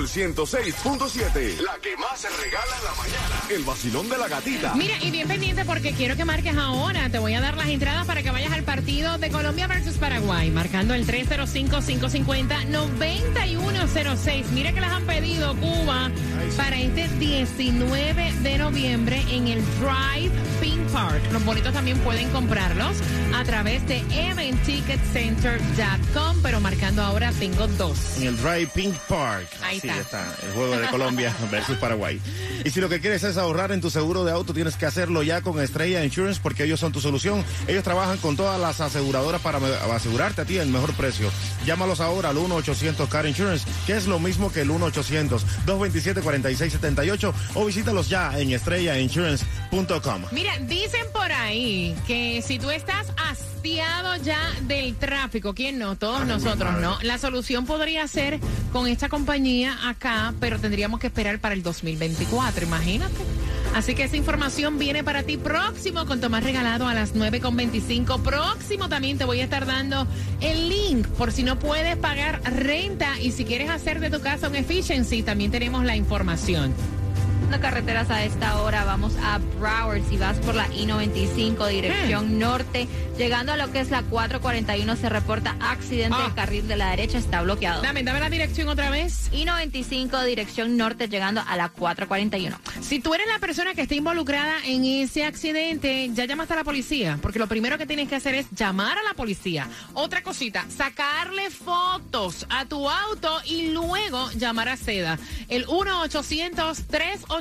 Sol 106.7. La que más se regala en la mañana. El vacilón de la gatita. Mira, y bien pendiente porque quiero que marques ahora. Te voy a dar las entradas para que vayas al partido de Colombia versus Paraguay, marcando el 305-550-9106. Mira que las han pedido Cuba para este 19 de noviembre en el Drive Pink Park. Los bonitos también pueden comprarlos a través de eventticketcenter.com, pero marcando ahora tengo dos. en el Drive Pink Park. Ahí Así está. el juego de Colombia versus Paraguay. Y si lo que quieres es ahorrar en tu seguro de auto, tienes que hacerlo ya con Estrella Insurance porque ellos son tu solución. Ellos trabajan con todas las aseguradoras para asegurarte a ti el mejor precio. Llámalos ahora al 1-800 Car Insurance, que es lo mismo que el 1-800-227-4678 o visítalos ya en estrellainsurance.com. Mira, dicen por ahí que si tú estás hastiado ya del tráfico, ¿quién no? Todos nosotros, ¿no? La solución podría ser con esta compañía acá, pero tendríamos que esperar para el 2024, imagínate. Así que esa información viene para ti próximo con Tomás Regalado a las 9.25. Próximo también te voy a estar dando el link por si no puedes pagar renta y si quieres hacer de tu casa un efficiency, también tenemos la información. Carreteras a esta hora, vamos a Broward, si vas por la I-95 dirección norte, llegando a lo que es la 441 se reporta accidente, Ah. el carril de la derecha está bloqueado. Dame, dame la dirección otra vez. I-95 dirección norte, llegando a la 441. Si tú eres la persona que está involucrada en ese accidente, ya llamaste a la policía, porque lo primero que tienes que hacer es llamar a la policía. Otra cosita, sacarle fotos a tu auto y luego llamar a SEDA. El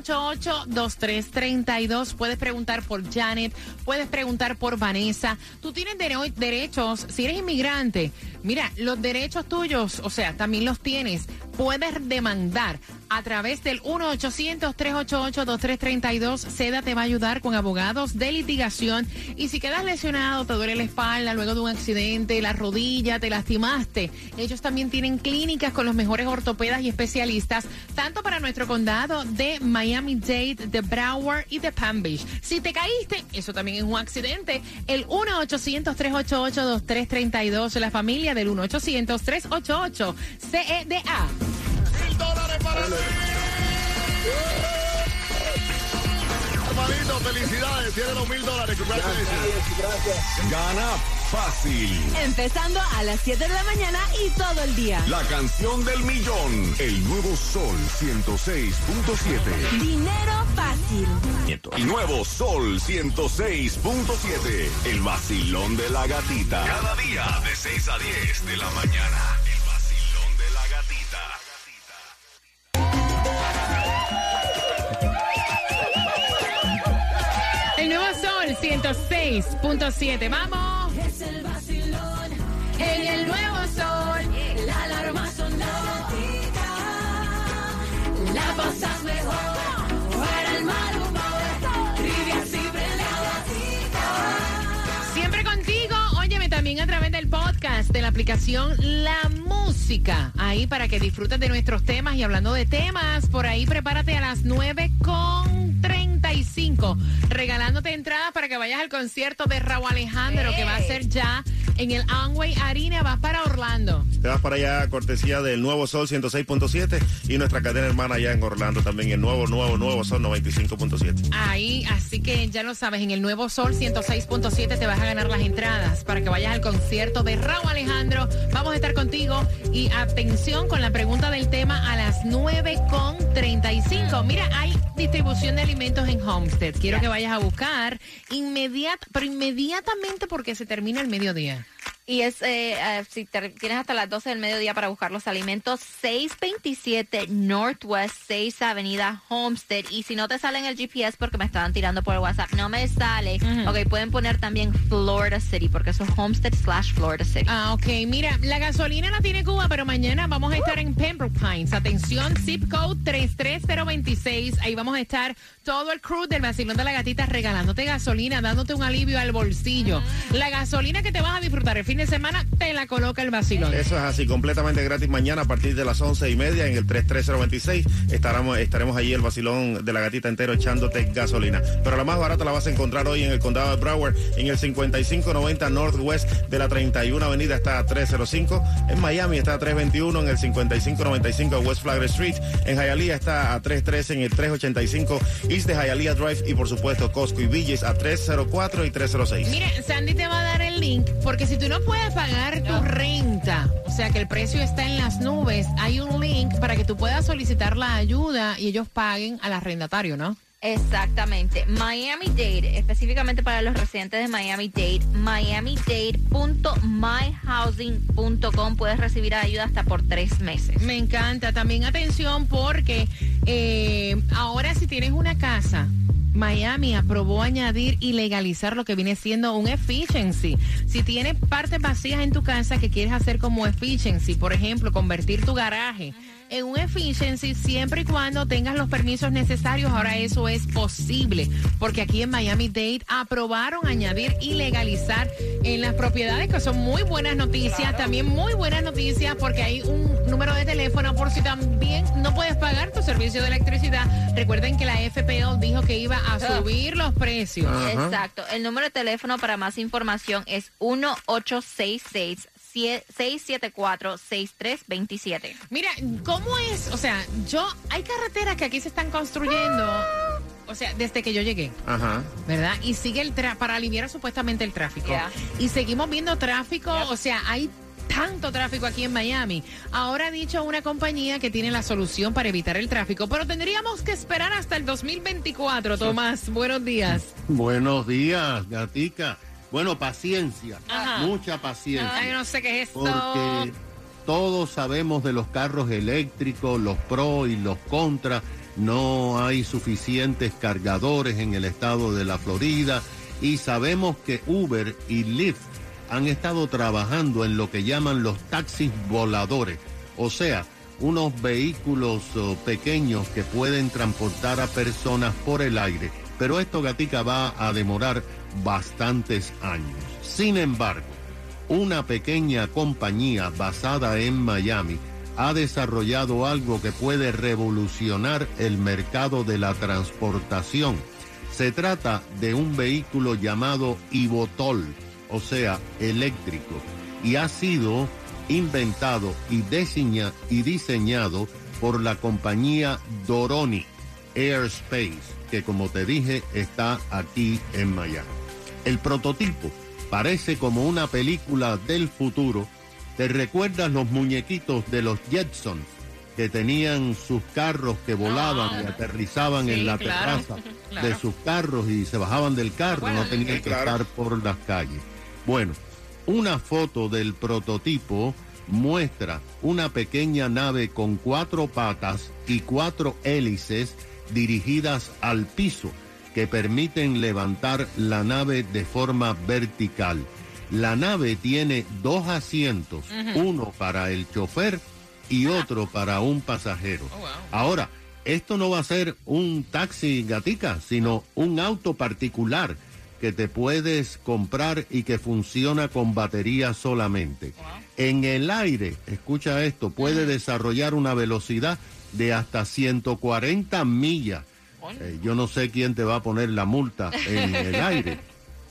1-800-388-2332. Puedes preguntar por Janet, puedes preguntar por Vanessa. Tú tienes dere- derechos, si eres inmigrante, mira, los derechos tuyos, o sea, también los tienes. Puedes demandar a través del 1-800-388-2332. SEDA te va a ayudar con abogados de litigación. Y si quedas lesionado, te duele la espalda luego de un accidente, la rodilla, te lastimaste. Ellos también tienen clínicas con los mejores ortopedas y especialistas, tanto para nuestro condado de Miami-Dade, de Broward y de Palm Beach. Si te caíste, eso también es un accidente. El 1-800-388-2332. La familia del 1-800-388-CEDA. ¡Mil dólares para ti! Hermanito, felicidades. Tiene los mil dólares. Congratulations. Gana fácil. Empezando a las 7 de la mañana y todo el día. La canción del millón. El nuevo Sol 106.7. Dinero fácil. El nuevo Sol 106.7. El vacilón de la gatita. Cada día de 6 a 10 de la mañana. El vacilón de la gatita. El nuevo sol 106.7. Vamos. El vacilón. En el nuevo sol. La alarma sonó. La pasas mejor. Para el mal humor. Trivia siempre la Siempre contigo. Óyeme también a través del podcast de la aplicación La Música. Ahí para que disfrutes de nuestros temas. Y hablando de temas, por ahí prepárate a las 9 con 35. Regalándote entradas para que vayas al concierto de Raúl Alejandro, que va a ser ya en el Amway Arena, vas para Orlando. Te vas para allá, cortesía del Nuevo Sol 106.7 y nuestra cadena hermana allá en Orlando también, el nuevo, nuevo, nuevo Sol 95.7. Ahí, así que ya lo sabes, en el Nuevo Sol 106.7 te vas a ganar las entradas para que vayas al concierto de Raúl Alejandro. Vamos a estar contigo y atención con la pregunta del tema a las 9.35. Mira, hay distribución de alimentos en Homestead. Quiero que vayas a buscar inmediat, pero inmediatamente porque se termina el mediodía. Y es, eh, eh, si te- tienes hasta las 12 del mediodía para buscar los alimentos, 627 Northwest 6 Avenida Homestead. Y si no te sale en el GPS porque me estaban tirando por el WhatsApp, no me sale. Ok, pueden poner también Florida City porque eso es Homestead slash Florida City. Ah, ok. Mira, la gasolina la tiene Cuba, pero mañana vamos a estar en Pembroke Pines. Atención, zip code 33026. Ahí vamos a estar todo el crew del Vacilón de la Gatita regalándote gasolina, dándote un alivio al bolsillo. La gasolina que te vas a disfrutar el fin de semana, te la coloca el Vacilón. Eso es así, completamente gratis mañana a partir de las once y media en el 33026. Estaremos, estaremos allí el vacilón de la gatita entero echándote gasolina. Pero la más barata la vas a encontrar hoy en el condado de Broward, en el 5590 Northwest de la 31 Avenida está a 305. En Miami está a 321 en el 5595 West Flagler Street. En Hialeah está a 313 en el 385 East de Hialeah Drive y por supuesto Costco y Villas a 304 y 306. Mira, Sandy te va a dar el link porque si tú no puedes pagar tu renta, o sea que el precio está en las nubes, hay un link para que tú puedas solicitar la ayuda y ellos paguen al arrendatario, ¿no? Exactamente. Miami Dade, específicamente para los residentes de Miami Dade, miamidade.myhousing.com. Puedes recibir ayuda hasta por tres meses. Me encanta. También atención porque eh, ahora si tienes una casa, Miami aprobó añadir y legalizar lo que viene siendo un efficiency. Si tienes partes vacías en tu casa que quieres hacer como efficiency, por ejemplo, convertir tu garaje en un efficiency siempre y cuando tengas los permisos necesarios, ahora eso es posible, porque aquí en Miami-Dade aprobaron añadir y legalizar en las propiedades, que son muy buenas noticias, también muy buenas noticias porque hay un número de teléfono por si también no puedes pagar tu servicio de electricidad. Recuerden que la FPL dijo que iba a subir los precios. Exacto. El número de teléfono para más información es 1866 674-6327. Mira, ¿cómo es? O sea, yo, hay carreteras que aquí se están construyendo, o sea, desde que yo llegué. Ajá. ¿verdad? Y sigue el tra para aliviar supuestamente el tráfico. Yeah. Y seguimos viendo tráfico, o sea, hay tanto tráfico aquí en Miami. Ahora ha dicho una compañía que tiene la solución para evitar el tráfico, pero tendríamos que esperar hasta el 2024. Tomás, buenos días. Buenos días, gatica. Bueno, paciencia, Ajá. mucha paciencia. Ay, no sé qué es esto. porque todos sabemos de los carros eléctricos, los pros y los contras. No hay suficientes cargadores en el estado de la Florida y sabemos que Uber y Lyft han estado trabajando en lo que llaman los taxis voladores, o sea, unos vehículos oh, pequeños que pueden transportar a personas por el aire. Pero esto, gatica, va a demorar bastantes años. Sin embargo, una pequeña compañía basada en Miami ha desarrollado algo que puede revolucionar el mercado de la transportación. Se trata de un vehículo llamado Ivotol, o sea, eléctrico, y ha sido inventado y, diseña- y diseñado por la compañía Doroni Airspace, que como te dije está aquí en Miami. El prototipo parece como una película del futuro. ¿Te recuerdas los muñequitos de los Jetsons que tenían sus carros que volaban y aterrizaban Sí, en la claro, terraza claro. de sus carros y se bajaban del carro, Bueno, no tenían sí, que claro. estar por las calles? Bueno, una foto del prototipo muestra una pequeña nave con cuatro patas y cuatro hélices dirigidas al piso que permiten levantar la nave de forma vertical. La nave tiene dos asientos, uno para el chofer y otro para un pasajero. Ahora, esto no va a ser un taxi gatica, sino un auto particular que te puedes comprar y que funciona con batería solamente. En el aire, escucha esto, puede desarrollar una velocidad de hasta 140 millas. Eh, yo no sé quién te va a poner la multa en el aire,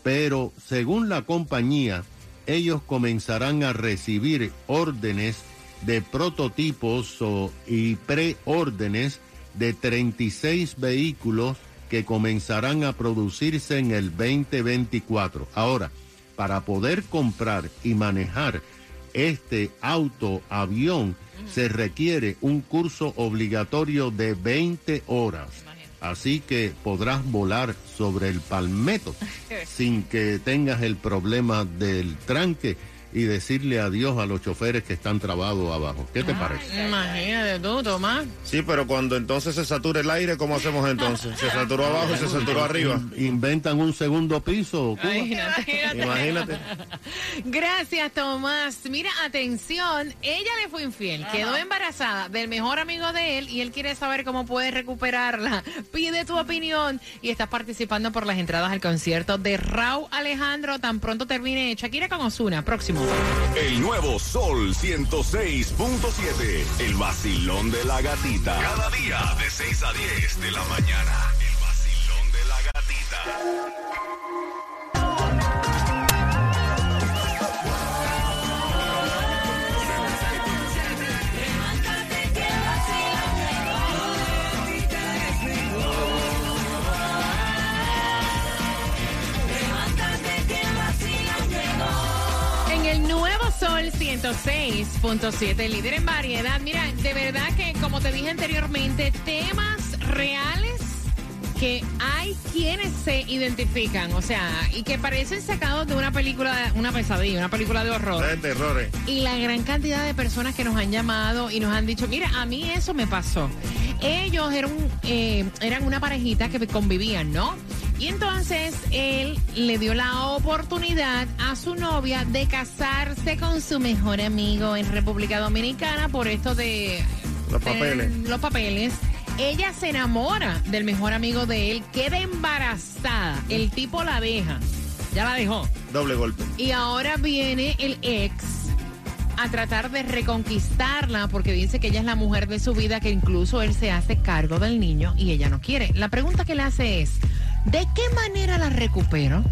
pero según la compañía, ellos comenzarán a recibir órdenes de prototipos o- y preórdenes de 36 vehículos que comenzarán a producirse en el 2024. Ahora, para poder comprar y manejar este auto avión se requiere un curso obligatorio de 20 horas. Así que podrás volar sobre el palmeto sin que tengas el problema del tranque y decirle adiós a los choferes que están trabados abajo. ¿Qué te parece? Imagínate tú, Tomás. Sí, pero cuando entonces se sature el aire, ¿cómo hacemos entonces? Se saturó abajo y se saturó arriba. Inventan un segundo piso. Cuba. Imagínate. Imagínate. Gracias, Tomás. Mira, atención, ella le fue infiel, quedó embarazada del mejor amigo de él y él quiere saber cómo puede recuperarla. Pide tu opinión y estás participando por las entradas al concierto de Raúl Alejandro tan pronto termine Shakira con Osuna. Próximo. El nuevo Sol 106.7. El vacilón de la gatita. Cada día de 6 a 10 de la mañana. El vacilón de la gatita. 106.7, líder en variedad. Mira, de verdad que, como te dije anteriormente, temas reales que hay quienes se identifican, o sea, y que parecen sacados de una película, una pesadilla, una película de horror. De terrores. Y la gran cantidad de personas que nos han llamado y nos han dicho, mira, a mí eso me pasó. Ellos eran, eh, eran una parejita que convivían, ¿no? Y entonces él le dio la oportunidad a su novia de casarse con su mejor amigo en República Dominicana por esto de Los papeles. los papeles. Ella se enamora del mejor amigo de él, queda embarazada. El tipo la deja. Ya la dejó. Doble golpe. Y ahora viene el ex a tratar de reconquistarla porque dice que ella es la mujer de su vida, que incluso él se hace cargo del niño y ella no quiere. La pregunta que le hace es, ¿de qué manera la recupero?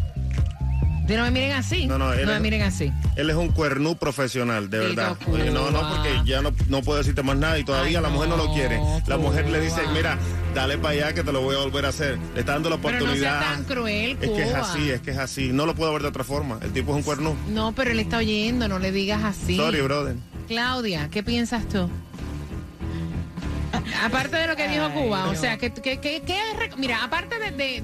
De no me miren así. No, no, él me es- miren así. Él es un cuernú profesional, de verdad. Cuba. No, no, porque ya no, no puedo decirte más nada y todavía Ay, la mujer no lo no, quiere. La mujer le dice, mira, dale para allá que te lo voy a volver a hacer. Le está dando la Pero no oportunidad. sea tan cruel, es que es así, es que es así. No lo puedo ver de otra forma. El tipo es un cuernú. No, pero él está oyendo, no le digas así. Sorry, brother. Claudia, ¿qué piensas tú? Aparte de lo que dijo Cuba, o sea, que, que, que- mira, aparte de, de,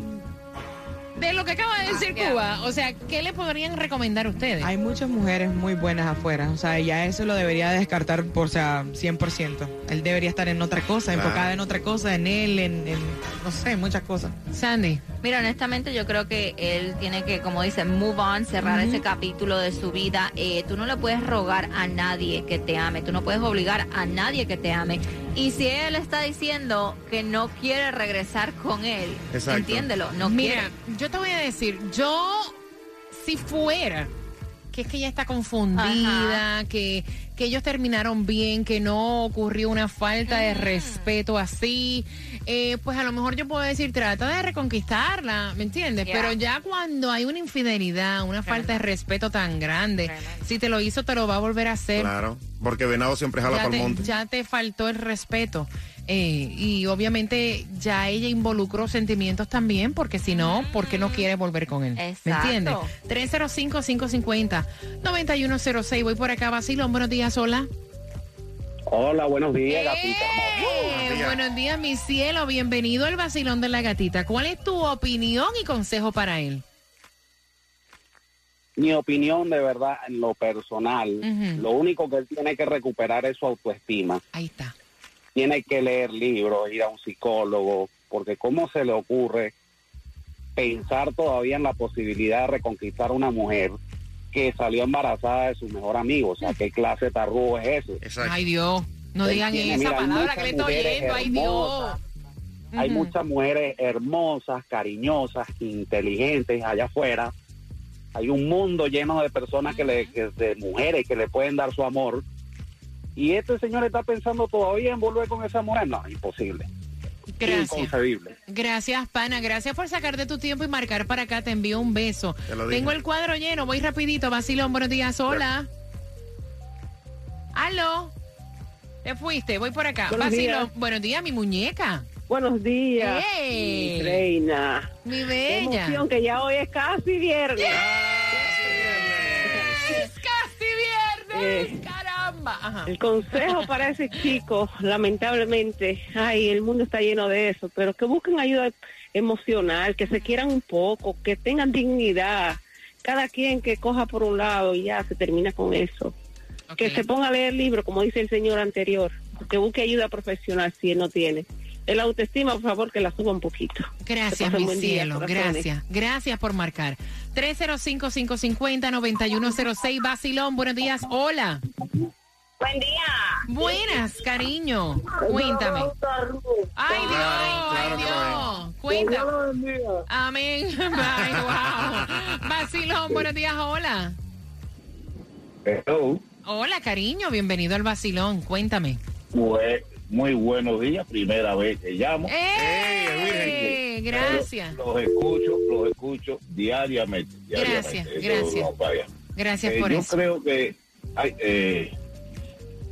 de lo que acaba de decir Cuba, o sea, ¿qué le podrían recomendar ustedes? Hay muchas mujeres muy buenas afuera, o sea, ya eso lo debería descartar por, o sea, 100%. Él debería estar en otra cosa, enfocada en otra cosa, en él, en, en, no sé, muchas cosas. Sandy. Mira, honestamente yo creo que él tiene que, como dice, move on, cerrar ese capítulo de su vida. Eh, tú no le puedes rogar a nadie que te ame, tú no puedes obligar a nadie que te ame. Y si él está diciendo que no quiere regresar con él, Exacto. entiéndelo, no Mira, quiere. yo te voy a decir, yo, si fuera, que es que ella está confundida, que, que ellos terminaron bien, que no ocurrió una falta de respeto así, eh, pues a lo mejor yo puedo decir, trata de reconquistarla, ¿me entiendes? Pero ya cuando hay una infidelidad, una falta de respeto tan grande, Tremendo. si te lo hizo, te lo va a volver a hacer. Claro. Porque venado siempre jala para el te, monte. ya te faltó el respeto. Eh, y obviamente ya ella involucró sentimientos también, porque si no, ¿por qué no quiere volver con él? ¿Me Exacto. entiendes? 305-550-9106. Voy por acá, Basilón. Buenos días, hola. Hola, buenos días, gatita. ¡Eh! Buenos días. Buenos días, mi cielo. Bienvenido al Basilón de la Gatita. ¿Cuál es tu opinión y consejo para él? Mi opinión, de verdad, en lo personal, lo único que él tiene que recuperar es su autoestima. Ahí está. Tiene que leer libros, ir a un psicólogo, porque ¿cómo se le ocurre pensar todavía en la posibilidad de reconquistar a una mujer que salió embarazada de su mejor amigo? O sea, ¿qué clase de tarrugo es ese? Exacto. Ay, Dios. No Él digan tiene, esa mira, palabra que le estoy oyendo. Ay, Dios. Hay muchas mujeres hermosas, cariñosas, inteligentes allá afuera. Hay un mundo lleno de personas que le, que- de mujeres que le pueden dar su amor. Y este señor está pensando todavía en volver con esa mujer. No, imposible. Gracias. Inconcebible. Gracias, pana. Gracias por sacar de tu tiempo y marcar para acá. Te envío un beso. Te lo. Tengo el cuadro lleno. Voy rapidito. Vacilón, buenos días. Hola. Aló. Te fuiste. Voy por acá. Buenos Vacilón. días. Buenos días, mi muñeca. Buenos días, ¡Ey! mi reina. Mi Qué bella. emoción que ya hoy es casi viernes. Es casi viernes. Eh. Caramba. Ajá. El consejo para ese chico, lamentablemente, ay, el mundo está lleno de eso, pero que busquen ayuda emocional, que se quieran un poco, que tengan dignidad. Cada quien que coja por un lado y ya se termina con eso. Que se ponga a leer libros, como dice el señor anterior, que busque ayuda profesional si él no tiene. El autoestima, por favor, que la suba un poquito. Gracias, mi día, cielo. corazones. Gracias. Gracias por marcar. 305-550-9106. Vacilón, buenos días. Hola. Buen día. Buenas, cariño. Cuéntame. Ay, Dios, ay, Dios. Cuéntame. Amén. Ay, wow. Vacilón, buenos días. Hola. Hello. Hola, cariño. Bienvenido al Vacilón. Cuéntame. Muy, muy buenos días, primera vez que llamo. ¡Eh! Gracias. Los escucho, los escucho diariamente. Gracias. Eso gracias. no. Gracias Eh, por yo eso. creo que hay, eh,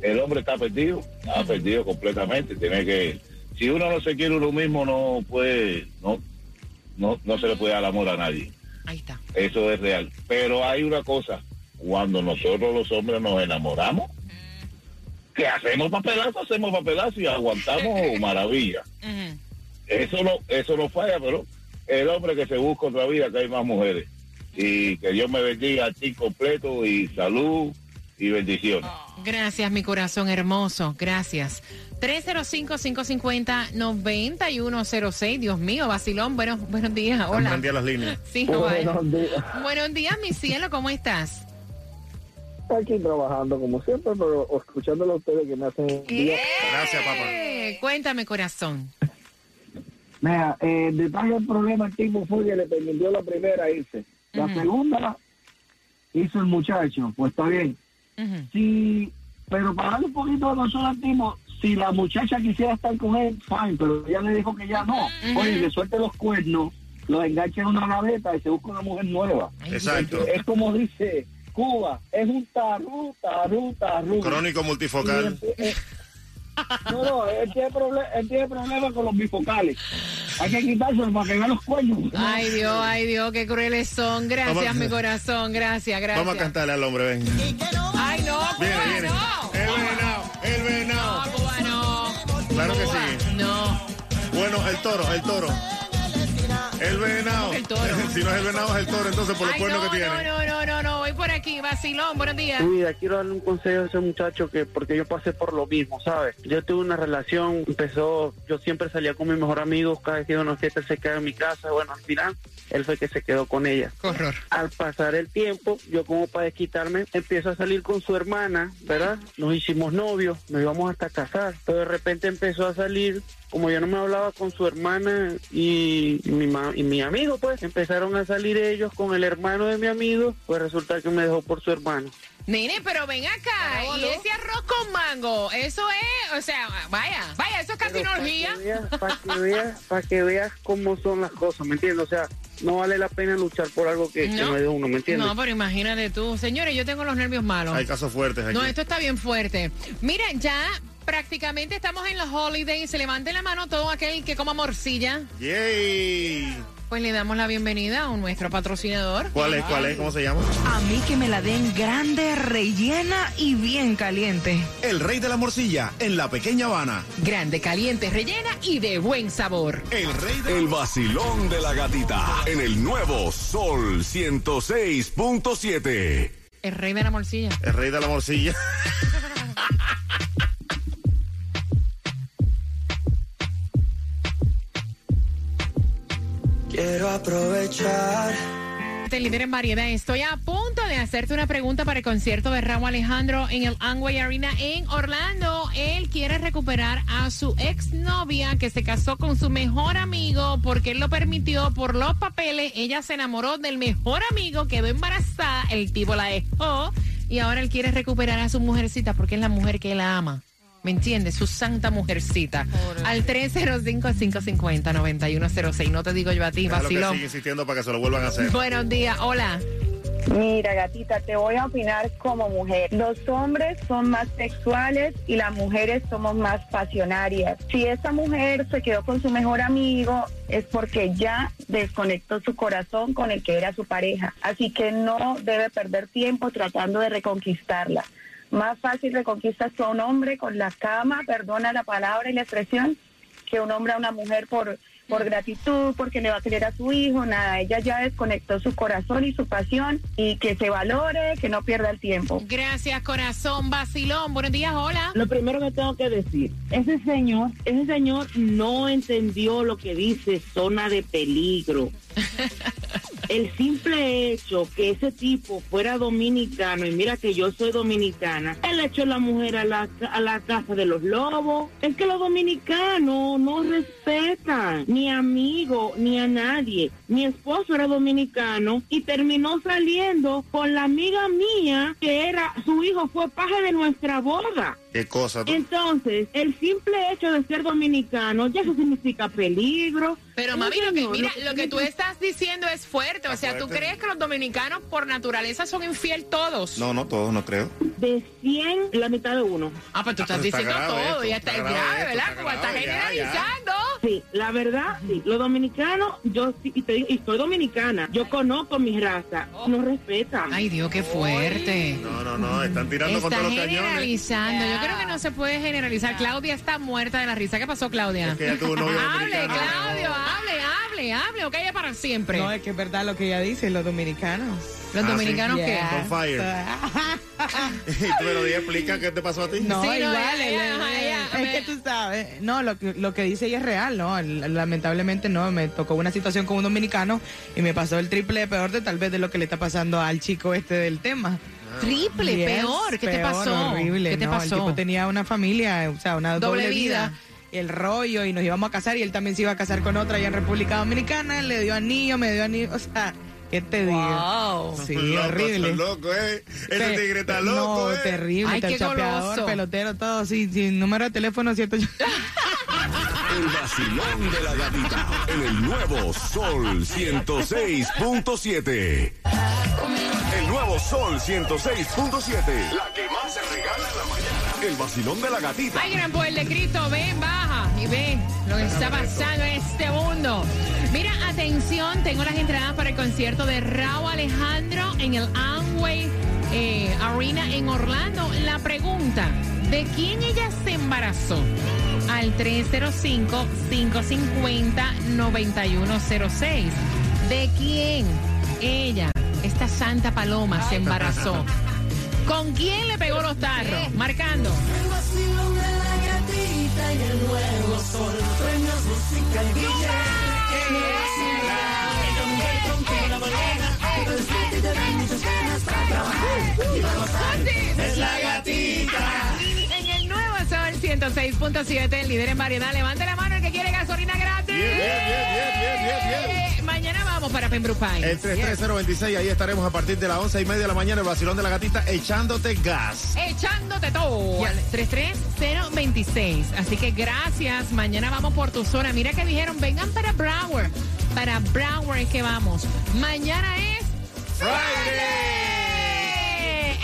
el hombre está perdido, está perdido completamente. Tiene que, si uno no se quiere uno mismo, no puede, no, no, no se le puede dar amor a nadie. Ahí está. Eso es real. Pero hay una cosa, cuando nosotros los hombres nos enamoramos, que hacemos papelazo, hacemos papelazo y aguantamos maravilla. Eso no, eso no falla, pero el hombre que se busca otra vida, que hay más mujeres. Y que Dios me bendiga a ti completo y salud y bendiciones. Gracias, mi corazón hermoso. Gracias. 305-550-9106. Dios mío, vacilón. Buenos, buenos días. Hola. Aprendí a las líneas. Sí, vaya. Buenos días, mi cielo. ¿Cómo estás? aquí trabajando como siempre, pero escuchándolo a ustedes que me hacen día. Gracias, papá. Cuéntame, corazón. Mira, eh, el detalle del problema el tipo fue que le permitió la primera irse. La segunda hizo el muchacho, pues está bien. Ujú. Sí, pero para darle un poquito de tipo, si la muchacha quisiera estar con él, fine, pero ella le dijo que ya no. Oye, le suelte los cuernos, los enganche en una naveta y se busca una mujer nueva. Exacto. Es como dice Cuba, es un tarru, tarru, tarru. Crónico multifocal. Y, eh, no, no, él tiene, proble- él tiene problemas con los bifocales. Hay que quitárselo para que vea los cuellos. Ay, Dios, ay, Dios, qué crueles son. Gracias, Vamos- mi corazón. Gracias, gracias. Vamos a cantarle al hombre, ven. Ay, no, Viene, Cuba, viene. no. El venado, el venado. No, Cuba, no. Claro que Cuba, sí. No. Bueno, el toro, el toro. El venado. El toro. Si no es el venado, es el toro, entonces por los Ay, cuernos no, que tiene. no, no, no, no, no. Por aquí, vacilón. Buenos días. Mira, quiero darle un consejo a ese muchacho que porque yo pasé por lo mismo, ¿sabes? Yo tuve una relación, empezó, yo siempre salía con mi mejor amigo, cada vez que iba a una fiesta se quedaba en mi casa, bueno, al final él fue el que se quedó con ella. Horror. Al pasar el tiempo, yo como para desquitarme, empiezo a salir con su hermana, ¿verdad? Nos hicimos novios, nos íbamos hasta casar, pero de repente empezó a salir, como yo no me hablaba con su hermana y mi, ma- y mi amigo, pues empezaron a salir ellos con el hermano de mi amigo, pues resulta que me dejó por su hermano. Nene, pero ven acá. Y ese arroz con mango, eso es, o sea, vaya, vaya, eso es. Para que veas, para que veas cómo son las cosas, ¿me entiendes? O sea, no vale la pena luchar por algo que, que No. no es de uno, ¿me entiendes? No, pero imagínate tú. Señores, yo tengo los nervios malos. Hay casos fuertes aquí. No, esto está bien fuerte. Mira, ya prácticamente estamos en los holidays. Se levante la mano todo aquel que coma morcilla. Yay. Pues le damos la bienvenida a nuestro patrocinador. ¿Cuál es? ¿Cuál es? ¿Cómo se llama? A mí que me la den grande, rellena y bien caliente. El rey de la morcilla en la pequeña Habana. Grande, caliente, rellena y de buen sabor. El rey de El vacilón de la gatita en el nuevo Sol 106.7. El rey de la morcilla. El rey de la morcilla. aprovechar. Este líder en variedad. Estoy a punto de hacerte una pregunta para el concierto de Raúl Alejandro en el Amway Arena en Orlando. Él quiere recuperar a su exnovia que se casó con su mejor amigo porque él lo permitió por los papeles. Ella se enamoró del mejor amigo, quedó embarazada, el tipo la dejó y ahora él quiere recuperar a su mujercita porque es la mujer que él ama. ¿Me entiendes? Su santa mujercita. Al 305-550-9106. No te digo yo a ti, Déjalo que sigue insistiendo para que se lo vuelvan a hacer. Buenos días, hola. Mira, gatita, te voy a opinar como mujer. Los hombres son más sexuales y las mujeres somos más pasionarias. Si esa mujer se quedó con su mejor amigo, es porque ya desconectó su corazón con el que era su pareja. Así que no debe perder tiempo tratando de reconquistarla. Más fácil reconquistas tú a un hombre con la cama, perdona la palabra y la expresión, que un hombre a una mujer por por gratitud, porque le va a querer a su hijo, nada, ella ya desconectó su corazón y su pasión y que se valore, que no pierda el tiempo. Gracias, corazón, vacilón. Buenos días, hola. Lo primero que tengo que decir, ese señor, ese señor no entendió lo que dice zona de peligro. El simple hecho que ese tipo fuera dominicano, y mira que yo soy dominicana, él echó a la mujer a la, a la casa de los lobos. Es que los dominicanos no respetan ni amigo ni a nadie. Mi esposo era dominicano y terminó saliendo con la amiga mía que era, su hijo fue paje de nuestra boda. ¿Qué cosa? tú? Entonces, el simple hecho de ser dominicano ya eso significa peligro. Pero mami, lo que, mira, lo que tú estás diciendo es fuerte. O sea, ¿tú crees que los dominicanos por naturaleza son infiel todos? No, no todos, no creo. De 100, la mitad de uno. Ah, pues tú estás pues está diciendo todo. esto, Ya está, está grave, ¿verdad? Como estás generalizando. Sí, la verdad, sí. Los dominicanos, yo sí, y, te digo, y soy dominicana. Yo conozco mi raza. No respetan. Ay, Dios, qué fuerte. No, no, no, están tirando con Está todos los cañones. generalizando. Yo creo que no se puede generalizar. Claudia está muerta de la risa. ¿Qué pasó, Claudia? Es que ella tuvo un novio hable, dominicano. Claudio, hable, hable, hable. O calla para siempre. No, es que es verdad lo que ella dice, los dominicanos. ¿Los Ah, dominicanos sí. qué? On fire. y tú me lo di, explica qué te pasó a ti. No, Sí, no, igual. ella- el- ella- el- ella- es me- que tú sabes. No, lo que, lo que dice ella es real, ¿no? Lamentablemente no. Me tocó una situación con un dominicano y me pasó el triple peor de tal vez de lo que le está pasando al chico este del tema. Triple, Yes, peor. ¿Qué te pasó? Horrible, ¿Qué te no, El pasó? tipo tenía una familia, o sea, una doble, Doble vida. el rollo, y nos íbamos a casar, y él también se iba a casar con otra allá en República Dominicana, le dio anillo, me dio anillo, o sea, ¿qué te digo? Wow. Sí, Loco, horrible. son locos, eh. Ese Pe- tigre está no, loco, eh. terrible, Ay, el qué chapeador, pelotero, todo, sí, sin número de teléfono, ¿cierto? El vacilón de la gatita en el nuevo Sol 106.7. El nuevo Sol 106.7. La que más se regala en la mañana. El vacilón de la gatita. Ay, gran poder de Cristo, ven, baja y ve lo que está pasando en este mundo. Mira, atención, tengo las entradas para el concierto de Raúl Alejandro en el Amway eh, Arena en Orlando. La pregunta, ¿de quién ella se embarazó? Al 305-550-9106. ¿De quién ella, esta santa paloma, se embarazó? ¿Con quién le pegó los tarros? Marcando. El vacilón de la gatita y el nuevo sol. Sueños, música y Es la gatita. En el nuevo Sol 106.7, el líder en variedad. Levante la mano el que quiere gasolina gratis. Bien, bien, bien, bien, bien, bien. Mañana vamos para Pembroke Pines. El 33026, ahí estaremos a partir de las once y media de la mañana, el vacilón de la gatita, echándote gas. Echándote todo. al 33026. Así que gracias. Mañana vamos por tu zona. Mira que dijeron, vengan para Broward. Para Broward es que vamos. Mañana es Friday.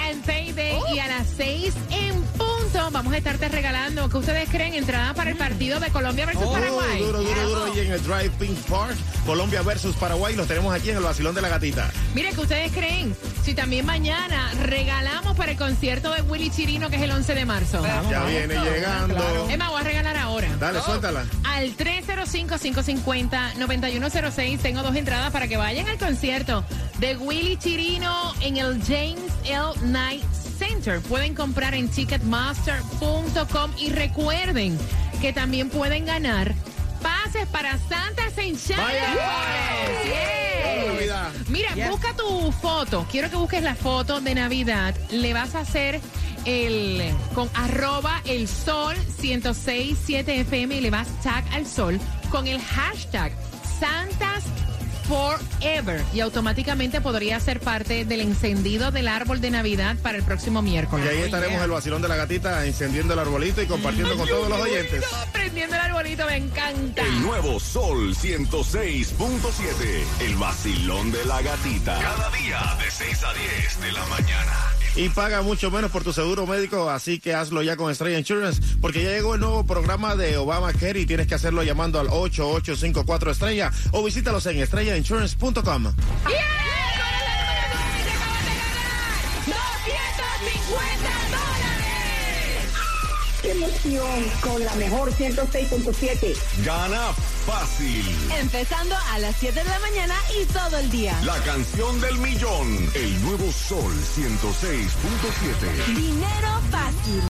And Payday. Y a las 6 en punto vamos a estarte regalando, ¿qué ustedes creen? Entrada para el partido de Colombia versus Oh, Paraguay. duro, duro, duro. Y en el Drive Pink Park, Colombia versus Paraguay, los tenemos aquí en el vacilón de la gatita. Mire, ¿qué ustedes creen? Si también mañana regalamos para el concierto de Willy Chirino, que es el 11 de marzo. Ya viene llegando. Es más, voy a regalar ahora. Dale, suéltala. Al 305-550-9106 tengo dos entradas para que vayan al concierto de Willy Chirino en el James L. Knight Pueden comprar en ticketmaster.com y recuerden que también pueden ganar pases para Santa. Yes. Vamos, Navidad. Mira, Yes. busca tu foto. Quiero que busques la foto de Navidad. Le vas a hacer el con arroba el sol 1067 FM y le vas tag al sol con el hashtag Santas forever y automáticamente podría ser parte del encendido del árbol de Navidad para el próximo miércoles. Y ahí estaremos el vacilón de la gatita encendiendo el arbolito y compartiendo con todos los oyentes. Prendiendo el arbolito, me encanta. El nuevo Sol 106.7. El vacilón de la gatita. Cada día de 6 a 10 de la mañana. Y paga mucho menos por tu seguro médico, así que hazlo ya con Estrella Insurance, porque ya llegó el nuevo programa de Obamacare y tienes que hacerlo llamando al 8854 Estrella o visítalos en estrellainsurance.com. 250 dólares. ¡Qué emoción! Con la mejor 106.7. Gana fácil. Empezando a las 7 de la mañana y todo el día. La canción del millón. El nuevo Sol 106.7. Dinero fácil.